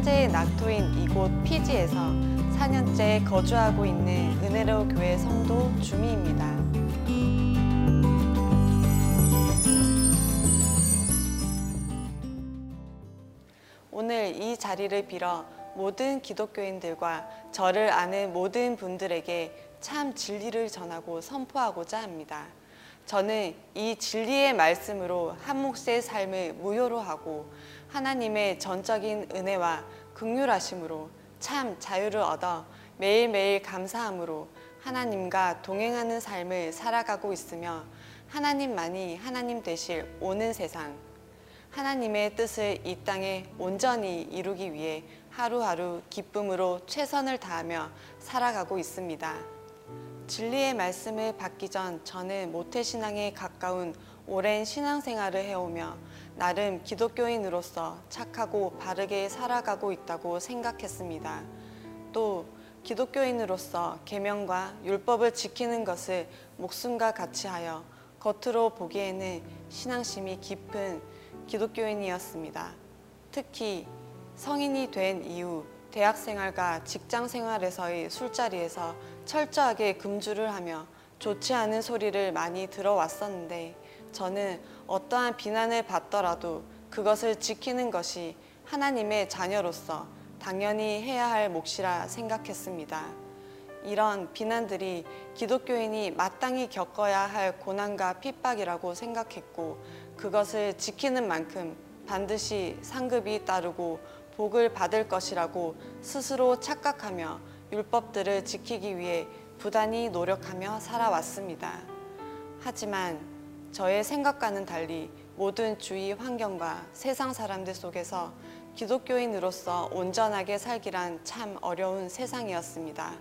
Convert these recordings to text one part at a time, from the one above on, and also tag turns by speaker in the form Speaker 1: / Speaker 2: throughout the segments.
Speaker 1: 현재 낙토인 이곳 피지에서 4년째 거주하고 있는 은혜로 교회 성도 주미입니다. 오늘 이 자리를 빌어 모든 기독교인들과 저를 아는 모든 분들에게 참 진리를 전하고 선포하고자 합니다. 저는 이 진리의 말씀으로 한 몫의 삶을 무효로 하고 하나님의 전적인 은혜와 극률하심으로 참 자유를 얻어 매일매일 감사함으로 하나님과 동행하는 삶을 살아가고 있으며 하나님만이 하나님 되실 오는 세상 하나님의 뜻을 이 땅에 온전히 이루기 위해 하루하루 기쁨으로 최선을 다하며 살아가고 있습니다. 진리의 말씀을 받기 전 저는 모태신앙에 가까운 오랜 신앙생활을 해오며 나름 기독교인으로서 착하고 바르게 살아가고 있다고 생각했습니다. 또 기독교인으로서 계명과 율법을 지키는 것을 목숨과 같이 하여 겉으로 보기에는 신앙심이 깊은 기독교인이었습니다. 특히 성인이 된 이후 대학 생활과 직장 생활에서의 술자리에서 철저하게 금주를 하며 좋지 않은 소리를 많이 들어왔었는데 저는 어떠한 비난을 받더라도 그것을 지키는 것이 하나님의 자녀로서 당연히 해야 할 몫이라 생각했습니다. 이런 비난들이 기독교인이 마땅히 겪어야 할 고난과 핍박이라고 생각했고 그것을 지키는 만큼 반드시 상급이 따르고 복을 받을 것이라고 스스로 착각하며 율법들을 지키기 위해 부단히 노력하며 살아왔습니다. 하지만 저의 생각과는 달리 모든 주위 환경과 세상 사람들 속에서 기독교인으로서 온전하게 살기란 참 어려운 세상이었습니다.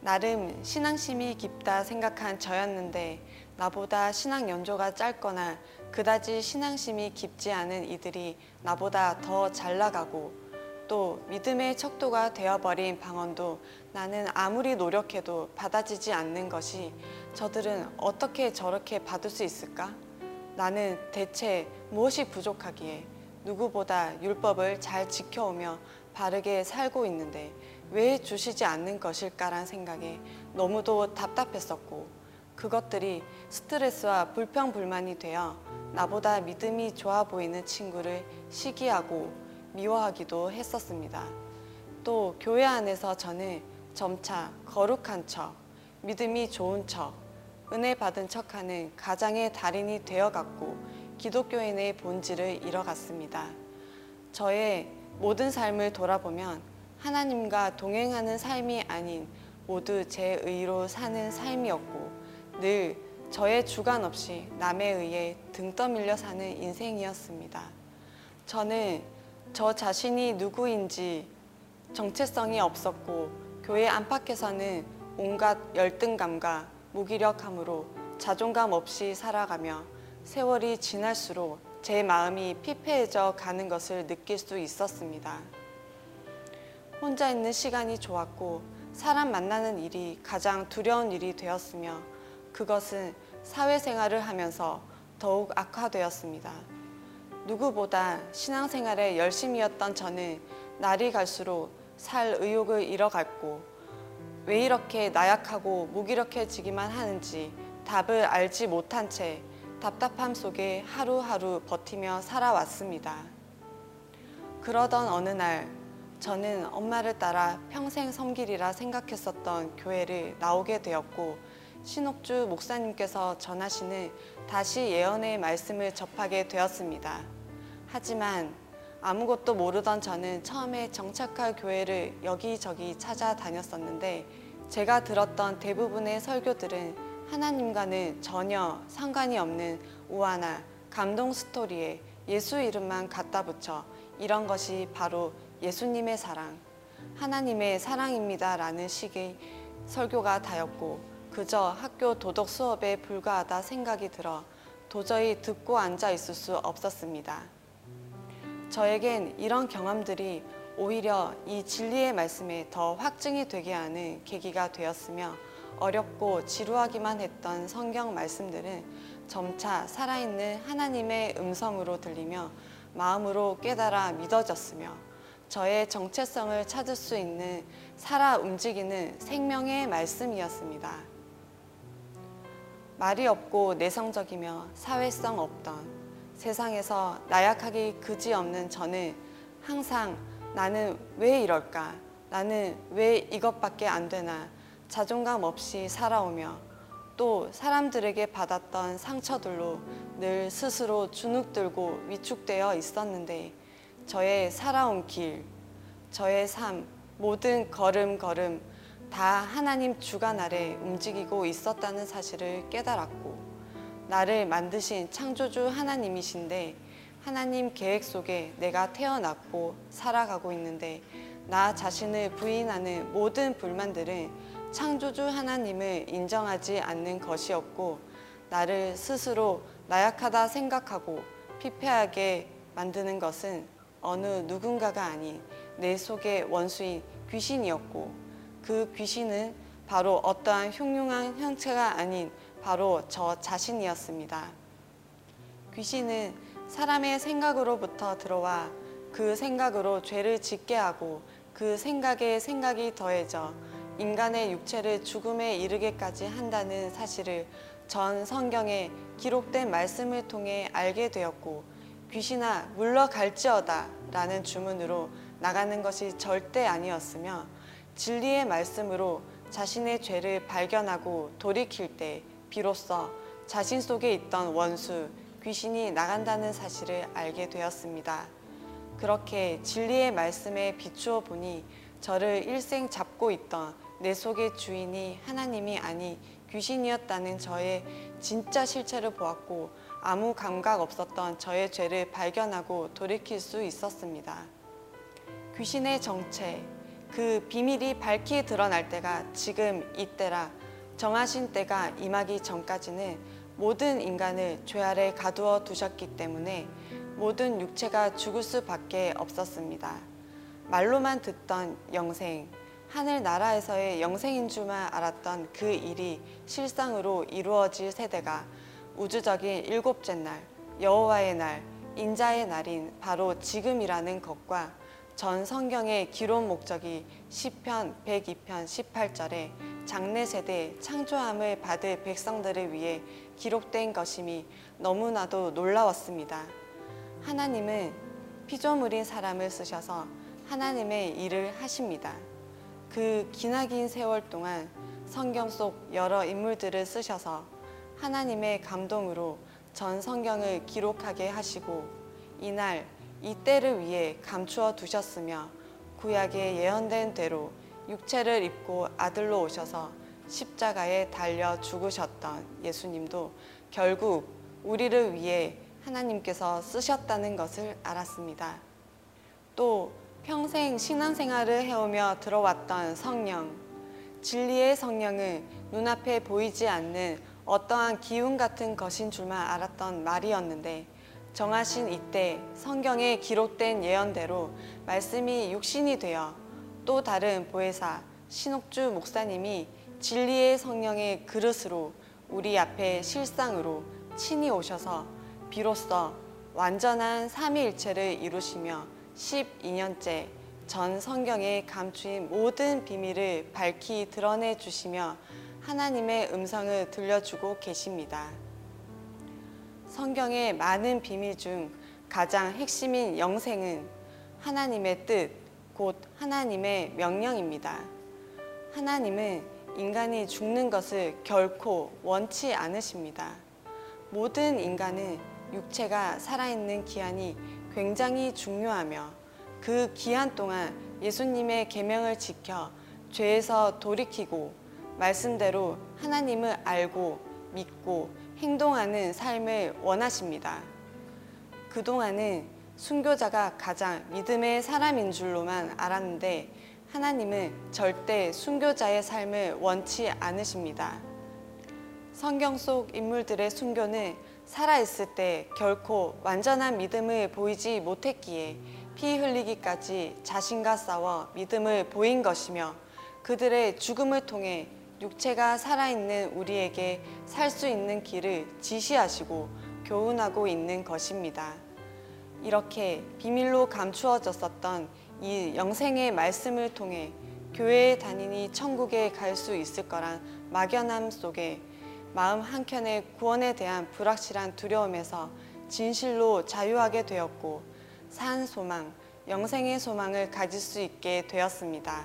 Speaker 1: 나름 신앙심이 깊다 생각한 저였는데 나보다 신앙 연조가 짧거나 그다지 신앙심이 깊지 않은 이들이 나보다 더 잘 나가고 또 믿음의 척도가 되어버린 방언도 나는 아무리 노력해도 받아지지 않는 것이 저들은 어떻게 저렇게 받을 수 있을까? 나는 대체 무엇이 부족하기에 누구보다 율법을 잘 지켜오며 바르게 살고 있는데 왜 주시지 않는 것일까란 생각에 너무도 답답했었고 그것들이 스트레스와 불평불만이 되어 나보다 믿음이 좋아 보이는 친구를 시기하고 미워하기도 했었습니다. 또 교회 안에서 저는 점차 거룩한 척, 믿음이 좋은 척, 은혜 받은 척하는 가장의 달인이 되어갔고 기독교인의 본질을 잃어갔습니다. 저의 모든 삶을 돌아보면 하나님과 동행하는 삶이 아닌 모두 제 의로 사는 삶이었고 늘 저의 주관 없이 남에 의해 등 떠밀려 사는 인생이었습니다. 저는 저 자신이 누구인지 정체성이 없었고 교회 안팎에서는 온갖 열등감과 무기력함으로 자존감 없이 살아가며 세월이 지날수록 제 마음이 피폐해져 가는 것을 느낄 수 있었습니다. 혼자 있는 시간이 좋았고 사람 만나는 일이 가장 두려운 일이 되었으며 그것은 사회생활을 하면서 더욱 악화되었습니다. 누구보다 신앙생활에 열심이었던 저는 날이 갈수록 살 의욕을 잃어갔고 왜 이렇게 나약하고 무기력해지기만 하는지 답을 알지 못한 채 답답함 속에 하루하루 버티며 살아왔습니다. 그러던 어느 날 저는 엄마를 따라 평생 섬기리라 생각했었던 교회를 나오게 되었고 신옥주 목사님께서 전하시는 다시 예언의 말씀을 접하게 되었습니다. 하지만 아무것도 모르던 저는 처음에 정착할 교회를 여기저기 찾아다녔었는데 제가 들었던 대부분의 설교들은 하나님과는 전혀 상관이 없는 우아나 감동 스토리에 예수 이름만 갖다 붙여 이런 것이 바로 예수님의 사랑, 하나님의 사랑입니다 라는 식의 설교가 다였고 그저 학교 도덕 수업에 불과하다 생각이 들어 도저히 듣고 앉아 있을 수 없었습니다. 저에겐 이런 경험들이 오히려 이 진리의 말씀에 더 확증이 되게 하는 계기가 되었으며 어렵고 지루하기만 했던 성경 말씀들은 점차 살아있는 하나님의 음성으로 들리며 마음으로 깨달아 믿어졌으며 저의 정체성을 찾을 수 있는 살아 움직이는 생명의 말씀이었습니다. 말이 없고 내성적이며 사회성 없던 세상에서 나약하기 그지없는 저는 항상 나는 왜 이럴까? 나는 왜 이것밖에 안 되나? 자존감 없이 살아오며 또 사람들에게 받았던 상처들로 늘 스스로 주눅들고 위축되어 있었는데 저의 살아온 길, 저의 삶, 모든 걸음걸음 다 하나님 주관 아래 움직이고 있었다는 사실을 깨달았고 나를 만드신 창조주 하나님이신데 하나님 계획 속에 내가 태어났고 살아가고 있는데 나 자신을 부인하는 모든 불만들은 창조주 하나님을 인정하지 않는 것이었고 나를 스스로 나약하다 생각하고 피폐하게 만드는 것은 어느 누군가가 아닌 내 속의 원수인 귀신이었고 그 귀신은 바로 어떠한 흉흉한 형체가 아닌 바로 저 자신이었습니다. 귀신은 사람의 생각으로부터 들어와 그 생각으로 죄를 짓게 하고 그 생각에 생각이 더해져 인간의 육체를 죽음에 이르게까지 한다는 사실을 전 성경에 기록된 말씀을 통해 알게 되었고 귀신아 물러갈지어다 라는 주문으로 나가는 것이 절대 아니었으며 진리의 말씀으로 자신의 죄를 발견하고 돌이킬 때 비로소 자신 속에 있던 원수 귀신이 나간다는 사실을 알게 되었습니다. 그렇게 진리의 말씀에 비추어 보니 저를 일생 잡고 있던 내 속의 주인이 하나님이 아니 귀신이었다는 저의 진짜 실체를 보았고 아무 감각 없었던 저의 죄를 발견하고 돌이킬 수 있었습니다. 귀신의 정체, 그 비밀이 밝히 드러날 때가 지금 이때라 정하신 때가 임하기 전까지는 모든 인간을 죄 아래 가두어 두셨기 때문에 모든 육체가 죽을 수밖에 없었습니다. 말로만 듣던 영생, 하늘 나라에서의 영생인 줄만 알았던 그 일이 실상으로 이루어질 세대가 우주적인 일곱째 날, 여호와의 날, 인자의 날인 바로 지금이라는 것과 전 성경의 기록 목적이 시편 102편 18절에 장래 세대 창조함을 받을 백성들을 위해 기록된 것임이 너무나도 놀라웠습니다. 하나님은 피조물인 사람을 쓰셔서 하나님의 일을 하십니다. 그 기나긴 세월 동안 성경 속 여러 인물들을 쓰셔서 하나님의 감동으로 전 성경을 기록하게 하시고 이날 이 때를 위해 감추어 두셨으며 구약에 예언된 대로 육체를 입고 아들로 오셔서 십자가에 달려 죽으셨던 예수님도 결국 우리를 위해 하나님께서 쓰셨다는 것을 알았습니다. 또 평생 신앙생활을 해오며 들어왔던 성령, 진리의 성령은 눈앞에 보이지 않는 어떠한 기운 같은 것인 줄만 알았던 말이었는데 정하신 이때 성경에 기록된 예언대로 말씀이 육신이 되어 또 다른 보혜사 신옥주 목사님이 진리의 성령의 그릇으로 우리 앞에 실상으로 친히 오셔서 비로소 완전한 삼위일체를 이루시며 12년째 전 성경에 감추인 모든 비밀을 밝히 드러내 주시며 하나님의 음성을 들려주고 계십니다. 성경의 많은 비밀 중 가장 핵심인 영생은 하나님의 뜻, 곧 하나님의 명령입니다. 하나님은 인간이 죽는 것을 결코 원치 않으십니다. 모든 인간은 육체가 살아있는 기한이 굉장히 중요하며 그 기한 동안 예수님의 계명을 지켜 죄에서 돌이키고 말씀대로 하나님을 알고 믿고 행동하는 삶을 원하십니다. 그동안은 순교자가 가장 믿음의 사람인 줄로만 알았는데 하나님은 절대 순교자의 삶을 원치 않으십니다. 성경 속 인물들의 순교는 살아있을 때 결코 완전한 믿음을 보이지 못했기에 피 흘리기까지 자신과 싸워 믿음을 보인 것이며 그들의 죽음을 통해 육체가 살아있는 우리에게 살 수 있는 길을 지시하시고 교훈하고 있는 것입니다. 이렇게 비밀로 감추어졌었던 이 영생의 말씀을 통해 교회에 다니니 천국에 갈 수 있을 거란 막연함 속에 마음 한켠에 구원에 대한 불확실한 두려움에서 진실로 자유하게 되었고 산 소망, 영생의 소망을 가질 수 있게 되었습니다.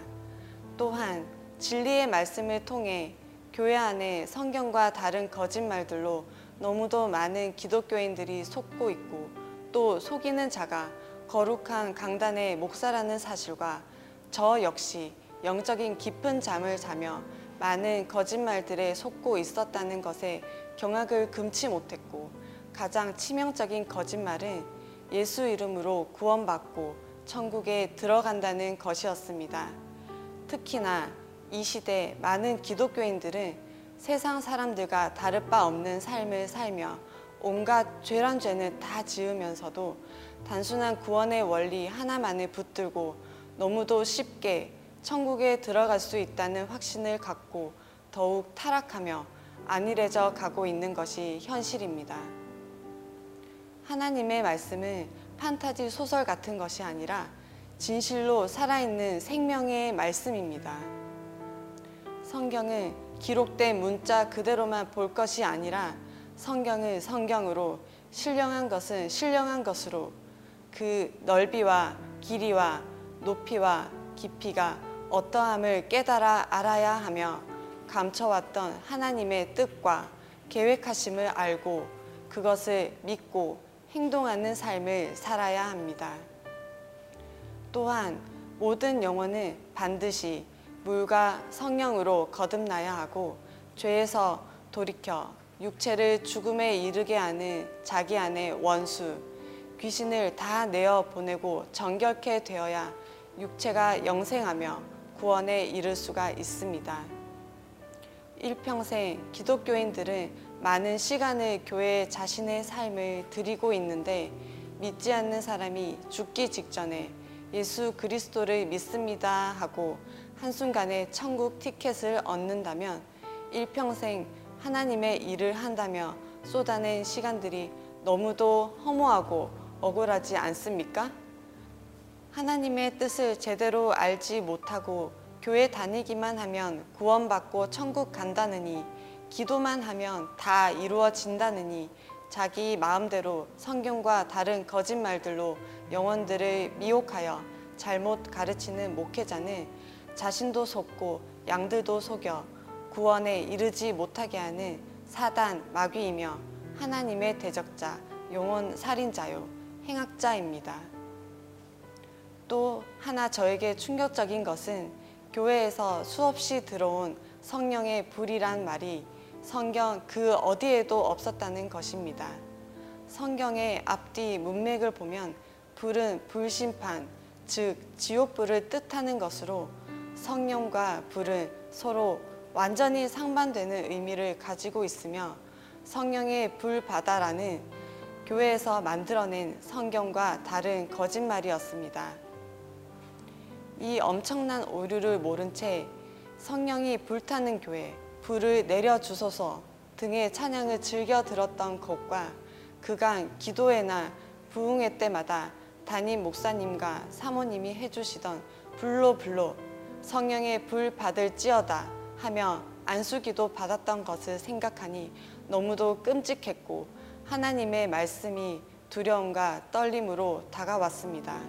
Speaker 1: 또한 진리의 말씀을 통해 교회 안에 성경과 다른 거짓말들로 너무도 많은 기독교인들이 속고 있고 또 속이는 자가 거룩한 강단의 목사라는 사실과 저 역시 영적인 깊은 잠을 자며 많은 거짓말들에 속고 있었다는 것에 경악을 금치 못했고 가장 치명적인 거짓말은 예수 이름으로 구원받고 천국에 들어간다는 것이었습니다. 특히나 이 시대 많은 기독교인들은 세상 사람들과 다를 바 없는 삶을 살며 온갖 죄란 죄는 다 지으면서도 단순한 구원의 원리 하나만을 붙들고 너무도 쉽게 천국에 들어갈 수 있다는 확신을 갖고 더욱 타락하며 안일해져 가고 있는 것이 현실입니다. 하나님의 말씀은 판타지 소설 같은 것이 아니라 진실로 살아있는 생명의 말씀입니다. 성경은 기록된 문자 그대로만 볼 것이 아니라 성경은 성경으로 신령한 것은 신령한 것으로 그 넓이와 길이와 높이와 깊이가 어떠함을 깨달아 알아야 하며 감춰왔던 하나님의 뜻과 계획하심을 알고 그것을 믿고 행동하는 삶을 살아야 합니다. 또한 모든 영혼은 반드시 물과 성령으로 거듭나야 하고 죄에서 돌이켜 육체를 죽음에 이르게 하는 자기 안의 원수, 귀신을 다 내어 보내고 정결케 되어야 육체가 영생하며 구원에 이를 수가 있습니다. 일평생 기독교인들은 많은 시간을 교회에 자신의 삶을 드리고 있는데 믿지 않는 사람이 죽기 직전에 예수 그리스도를 믿습니다 하고 한순간에 천국 티켓을 얻는다면 일평생 하나님의 일을 한다며 쏟아낸 시간들이 너무도 허무하고 억울하지 않습니까? 하나님의 뜻을 제대로 알지 못하고 교회 다니기만 하면 구원받고 천국 간다느니 기도만 하면 다 이루어진다느니 자기 마음대로 성경과 다른 거짓말들로 영혼들을 미혹하여 잘못 가르치는 목회자는 자신도 속고 양들도 속여 구원에 이르지 못하게 하는 사단 마귀이며 하나님의 대적자 영혼 살인자요 행악자입니다. 또 하나 저에게 충격적인 것은 교회에서 수없이 들어온 성령의 불이란 말이 성경 그 어디에도 없었다는 것입니다. 성경의 앞뒤 문맥을 보면 불은 불심판, 즉 지옥불을 뜻하는 것으로 성령과 불은 서로 완전히 상반되는 의미를 가지고 있으며 성령의 불바다라는 교회에서 만들어낸 성경과 다른 거짓말이었습니다. 이 엄청난 오류를 모른 채 성령이 불타는 교회, 불을 내려주소서 등의 찬양을 즐겨 들었던 것과 그간 기도회나 부흥회 때마다 담임 목사님과 사모님이 해주시던 불로 불로 성령의 불 받을지어다 하며 안수기도 받았던 것을 생각하니 너무도 끔찍했고 하나님의 말씀이 두려움과 떨림으로 다가왔습니다.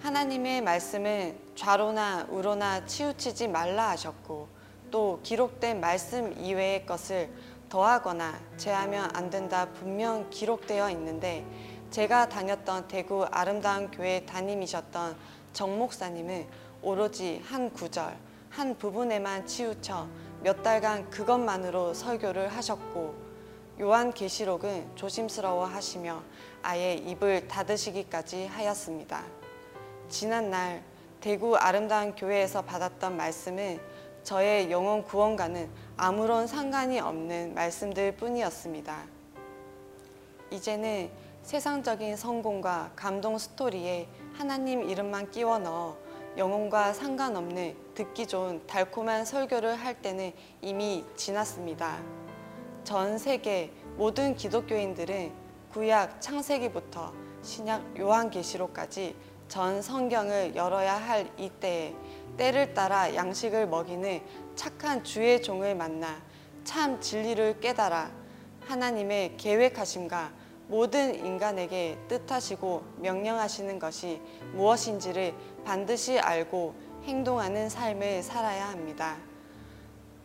Speaker 1: 하나님의 말씀은 좌로나 우로나 치우치지 말라 하셨고 또 기록된 말씀 이외의 것을 더하거나 제하면 안 된다 분명 기록되어 있는데 제가 다녔던 대구 아름다운 교회 담임이셨던 정 목사님은 오로지 한 구절 한 부분에만 치우쳐 몇 달간 그것만으로 설교를 하셨고 요한 계시록은 조심스러워 하시며 아예 입을 닫으시기까지 하였습니다. 지난 날 대구 아름다운 교회에서 받았던 말씀은 저의 영혼 구원과는 아무런 상관이 없는 말씀들 뿐이었습니다. 이제는 세상적인 성공과 감동 스토리에 하나님 이름만 끼워 넣어 영혼과 상관없는 듣기 좋은 달콤한 설교를 할 때는 이미 지났습니다. 전 세계 모든 기독교인들은 구약 창세기부터 신약 요한계시록까지 전 성경을 열어야 할 이때에 때를 따라 양식을 먹이는 착한 주의 종을 만나 참 진리를 깨달아 하나님의 계획하심과 모든 인간에게 뜻하시고 명령하시는 것이 무엇인지를 반드시 알고 행동하는 삶을 살아야 합니다.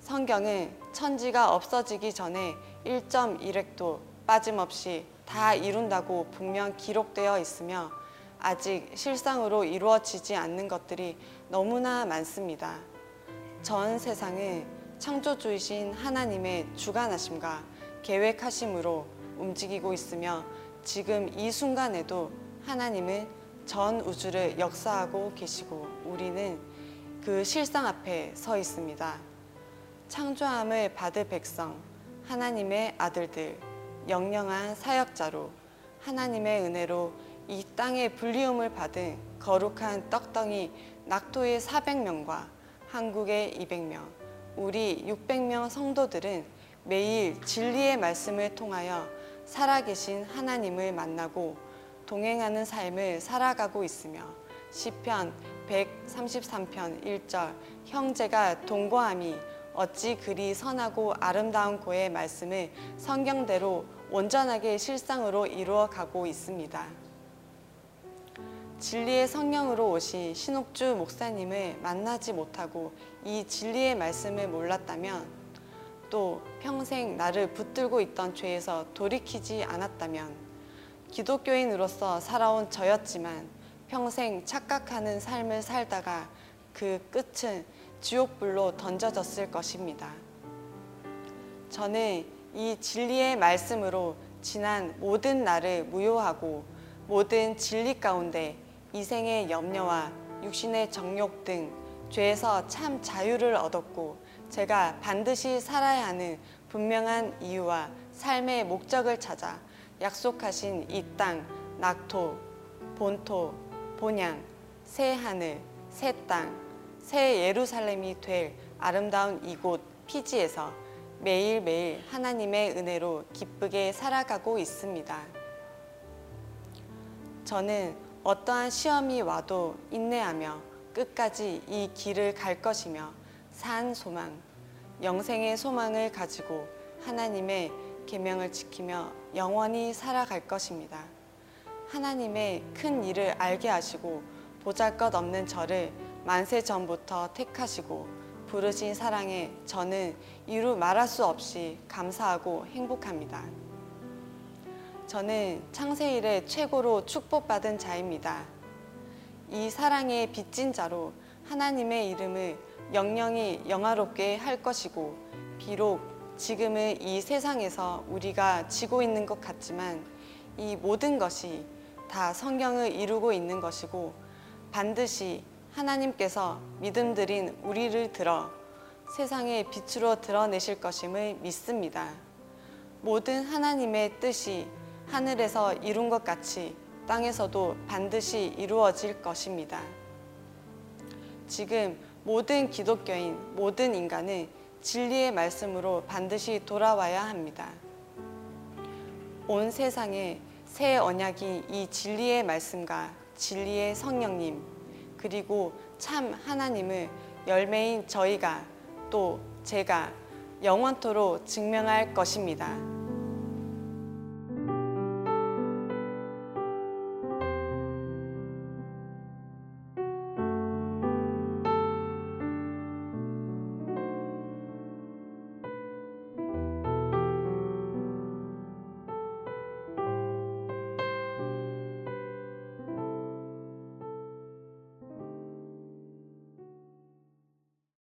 Speaker 1: 성경은 천지가 없어지기 전에 1.1획도 빠짐없이 다 이룬다고 분명 기록되어 있으며 아직 실상으로 이루어지지 않는 것들이 너무나 많습니다. 전 세상은 창조주이신 하나님의 주관하심과 계획하심으로 움직이고 있으며 지금 이 순간에도 하나님은 전 우주를 역사하고 계시고 우리는 그 실상 앞에 서 있습니다. 창조함을 받을 백성, 하나님의 아들들, 영영한 사역자로 하나님의 은혜로 이 땅의 불리움을 받은 거룩한 떡덩이 낙토의 400명과 한국의 200명, 우리 600명 성도들은 매일 진리의 말씀을 통하여 살아계신 하나님을 만나고 동행하는 삶을 살아가고 있으며 시편 133편 1절 형제가 동거함이 어찌 그리 선하고 아름다운 고의 말씀을 성경대로 온전하게 실상으로 이루어 가고 있습니다. 진리의 성령으로 오신 신옥주 목사님을 만나지 못하고 이 진리의 말씀을 몰랐다면 또 평생 나를 붙들고 있던 죄에서 돌이키지 않았다면 기독교인으로서 살아온 저였지만 평생 착각하는 삶을 살다가 그 끝은 지옥불로 던져졌을 것입니다. 저는 이 진리의 말씀으로 지난 모든 날을 무효하고 모든 진리 가운데 이생의 염려와 육신의 정욕 등 죄에서 참 자유를 얻었고 제가 반드시 살아야 하는 분명한 이유와 삶의 목적을 찾아 약속하신 이 땅, 낙토, 본토, 본향, 새 하늘, 새 땅, 새 예루살렘이 될 아름다운 이곳 피지에서 매일매일 하나님의 은혜로 기쁘게 살아가고 있습니다. 저는 어떠한 시험이 와도 인내하며 끝까지 이 길을 갈 것이며 산 소망, 영생의 소망을 가지고 하나님의 계명을 지키며 영원히 살아갈 것입니다. 하나님의 큰 일을 알게 하시고 보잘것없는 저를 만세 전부터 택하시고 부르신 사랑에 저는 이루 말할 수 없이 감사하고 행복합니다. 저는 창세 일에 최고로 축복받은 자입니다. 이 사랑의 빚진 자로 하나님의 이름을 영영이 영화롭게 할 것이고 비록 지금은 이 세상에서 우리가 지고 있는 것 같지만 이 모든 것이 다 성경을 이루고 있는 것이고 반드시 하나님께서 믿음 들인 우리를 들어 세상의 빛으로 드러내실 것임을 믿습니다. 모든 하나님의 뜻이 하늘에서 이룬 것 같이 땅에서도 반드시 이루어질 것입니다. 지금 모든 기독교인, 모든 인간은 진리의 말씀으로 반드시 돌아와야 합니다. 온 세상에 새 언약이 이 진리의 말씀과 진리의 성령님, 그리고 참 하나님을 열매인 저희가 또 제가 영원토로 증명할 것입니다.